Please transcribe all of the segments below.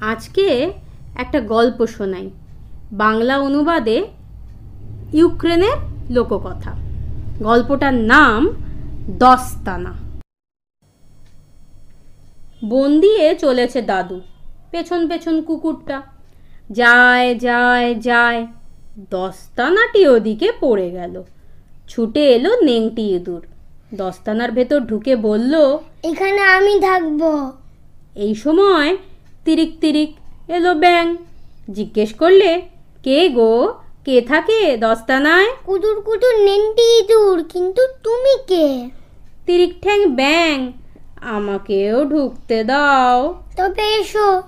আজকে একটা গল্প শোনাই। বাংলা অনুবাদে ইউক্রেনের লোককথা। গল্পটার নাম দস্তানা। বন দিয়ে চলেছে দাদু। পেছন পেছন কুকুরটা। যায় যায় যায়। দস্তানাটি ওদিকে পড়ে গেল। ছুটে এলো নেংটি ইঁদুর। দস্তানার ভেতর ঢুকে বলল এখানে আমি থাকব। এই সময় তিরিক তিরিক এলো ব্যাং। জিজ্ঞেস করলে কে গো? কে থাকে? দস্তানায়? কুতুর কুতুর নেন্টি ইঁদুর কিন্তু তুমি কে? তিরিক ঠ্যাং ব্যাং আমাকেও ঢুকতে দাও। তবে এসো।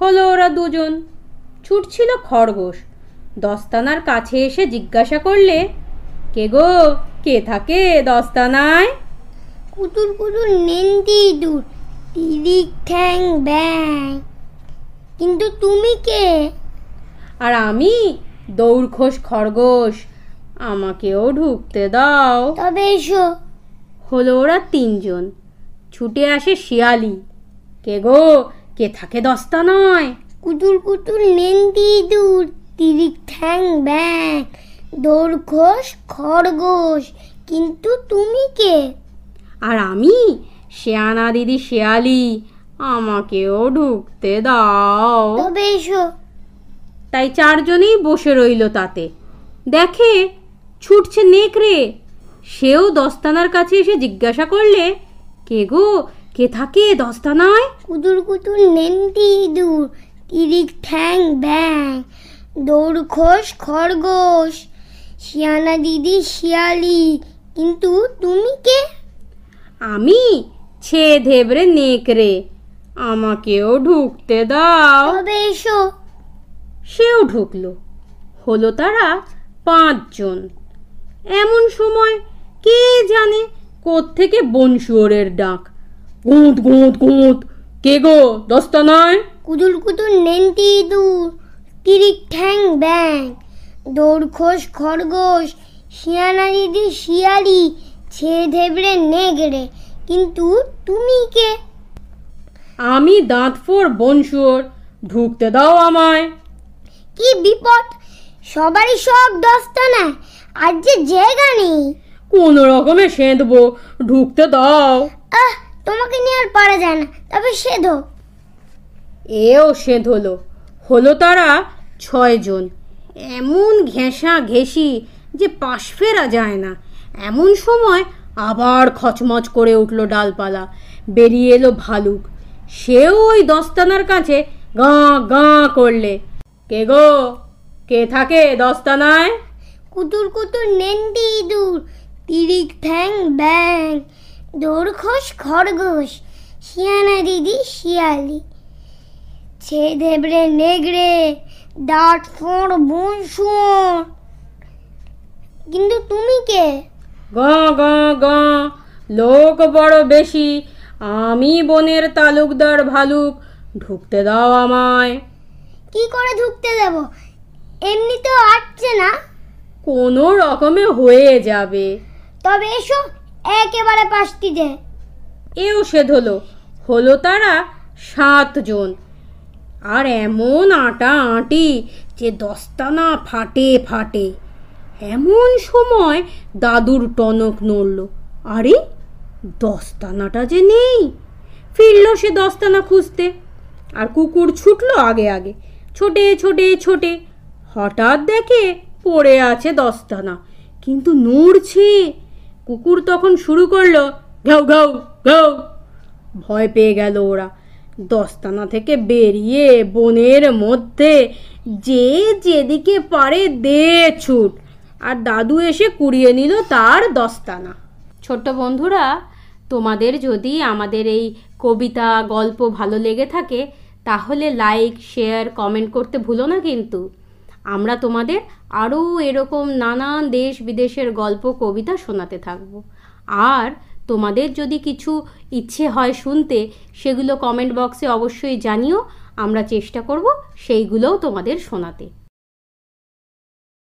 হলো ওরা দুজন। ছুটছিল খরগোশ। দস্তানার কাছে এসে জিজ্ঞাসা করলে কে গো? কে থাকে দস্তানায়? কুতুর কুতুর নেন্টি ইঁদুর তিরিক ঠ্যাং ব্যাং। কিন্তু তুমি কে? আর আমি দৌড়খোস খরগোশ। আমাকেও ঢুকতে দাও। তবে এসো। হলো ওরা তিনজন। ছুটে আসে শিয়ালি। কে গো? কে থাকে দস্তা নয়? কুতুর কুতুর নেন্টি ইঁদুর তিরিক ঠ্যাং ব্যাং দৌড়ঘোষ খরগোশ। কিন্তু তুমি কে? আর আমি শেয়ানা দিদি শেয়ালি। আমাকেও ঢুকতে দাও। তবে এসো। তাই চারজনেই বসে রইল তাতে। দেখে ছুটছে নেকড়ে সেও দস্তানার কাছে এসে জিজ্ঞাসা করলে কে গো? কে থাকে দস্তানায়? কুতুর কুতুর নেন্টি ইঁদুর তিরিক ঠ্যাং ব্যাং দৌড়ঘোষ খরগোশ শিয়ানা দিদি শিয়ালি কিন্তু তুমি কে? আমি ছে ধেবরে নেকড়ে আমাকেও ঢুকতে দাও। তবে এসো। সেও ঢুকলো। হলো তারা পাঁচজন। এমন সময় কে জানে কোত্থেকে বনশুয়োরের ডাক। গুঁত গুঁত গুঁত। কে গো দস্তানায় কুতুর কুতুর নেন্টি ইঁদুর তিরিক ঠ্যাং ব্যাং। দৌড়ঘোষ খরগোশ শিয়ানা দিদি শিয়ালি ছে ধেবড়ে নেগড়ে। কিন্তু তুমি কে? আমি দাঁতফোর বনশুয়োর ঢুকতে দাও আমায়। কি বিপদ? সবারই সব দস্তানা আর যে জায়গা নেই। কোনো রকমে সেঁধবো ঢুকতে দাও। আহ তোমাকে নিয়ে আর পারা যায় না তবে সেঁধো এও সেঁধ হলো হলো তারা ছয়জন এমন ঘেঁষা ঘেঁষি যে পাশ ফেরা যায় না। এমন সময় আবার খচমচ করে উঠল ডালপালা। বেরিয়ে এলো ভালুক। সেও ওই দস্তানার কাছে গাঁ গাঁ করলে। কে গো? কে থাকে দস্তানায়? কুতুর কুতুর নেন্টি ইঁদুর তিরিক ঠ্যাং ব্যাং। দৌড়খোস খরগোশ শিয়ানা দিদি শিয়ালি। ছে দেবরে নেগড়ে দাঁত ফোঁড় বোন কিন্তু তুমি কে? গাঁ গাঁ গাঁ লোক বড় বেশি আমি বনের তালুকদার ভালুক ঢুকতে দাও আমায়। কি করে ঢুকতে দেব? এমনি তো আটছে না। কোনো রকমে হয়ে যাবে। তবে এসো একেবারে পাশটি দে। এও সেধ হলো। হলো তারা সাতজন। আর এমন আটা আঁটি যে দস্তানা ফাটে ফাটে। এমন সময় দাদুর টনক নড়ল। আরে দস্তানাটা যে নেই। ফিরল সে দস্তানা খুঁজতে। আর কুকুর ছুটলো আগে আগে। ছোটে ছোটে ছোটে। হঠাৎ দেখে পড়ে আছে দস্তানা কিন্তু নড়ছে। কুকুর তখন শুরু করল, ঘাউ ঘাউ ঘাউ। ভয় পেয়ে গেল ওরা। দস্তানা থেকে বেরিয়ে বনের মধ্যে, যে যেদিকে পারে দে, ছুট। আর দাদু এসে কুড়িয়ে নিল তার দস্তানা ছোট্ট বন্ধুরা তোমাদের যদি আমাদের এই কবিতা, গল্প ভালো লেগে থাকে, তাহলে লাইক শেয়ার কমেন্ট করতে ভুলো না কিন্তু। আমরা তোমাদের আরও এরকম নানান দেশ বিদেশের গল্প, কবিতা শোনাতে থাকব। আর তোমাদের যদি কিছু ইচ্ছে হয় শুনতে, সেগুলো কমেন্ট বক্সে অবশ্যই জানিও। আমরা চেষ্টা করব সেইগুলোও তোমাদের শোনাতে।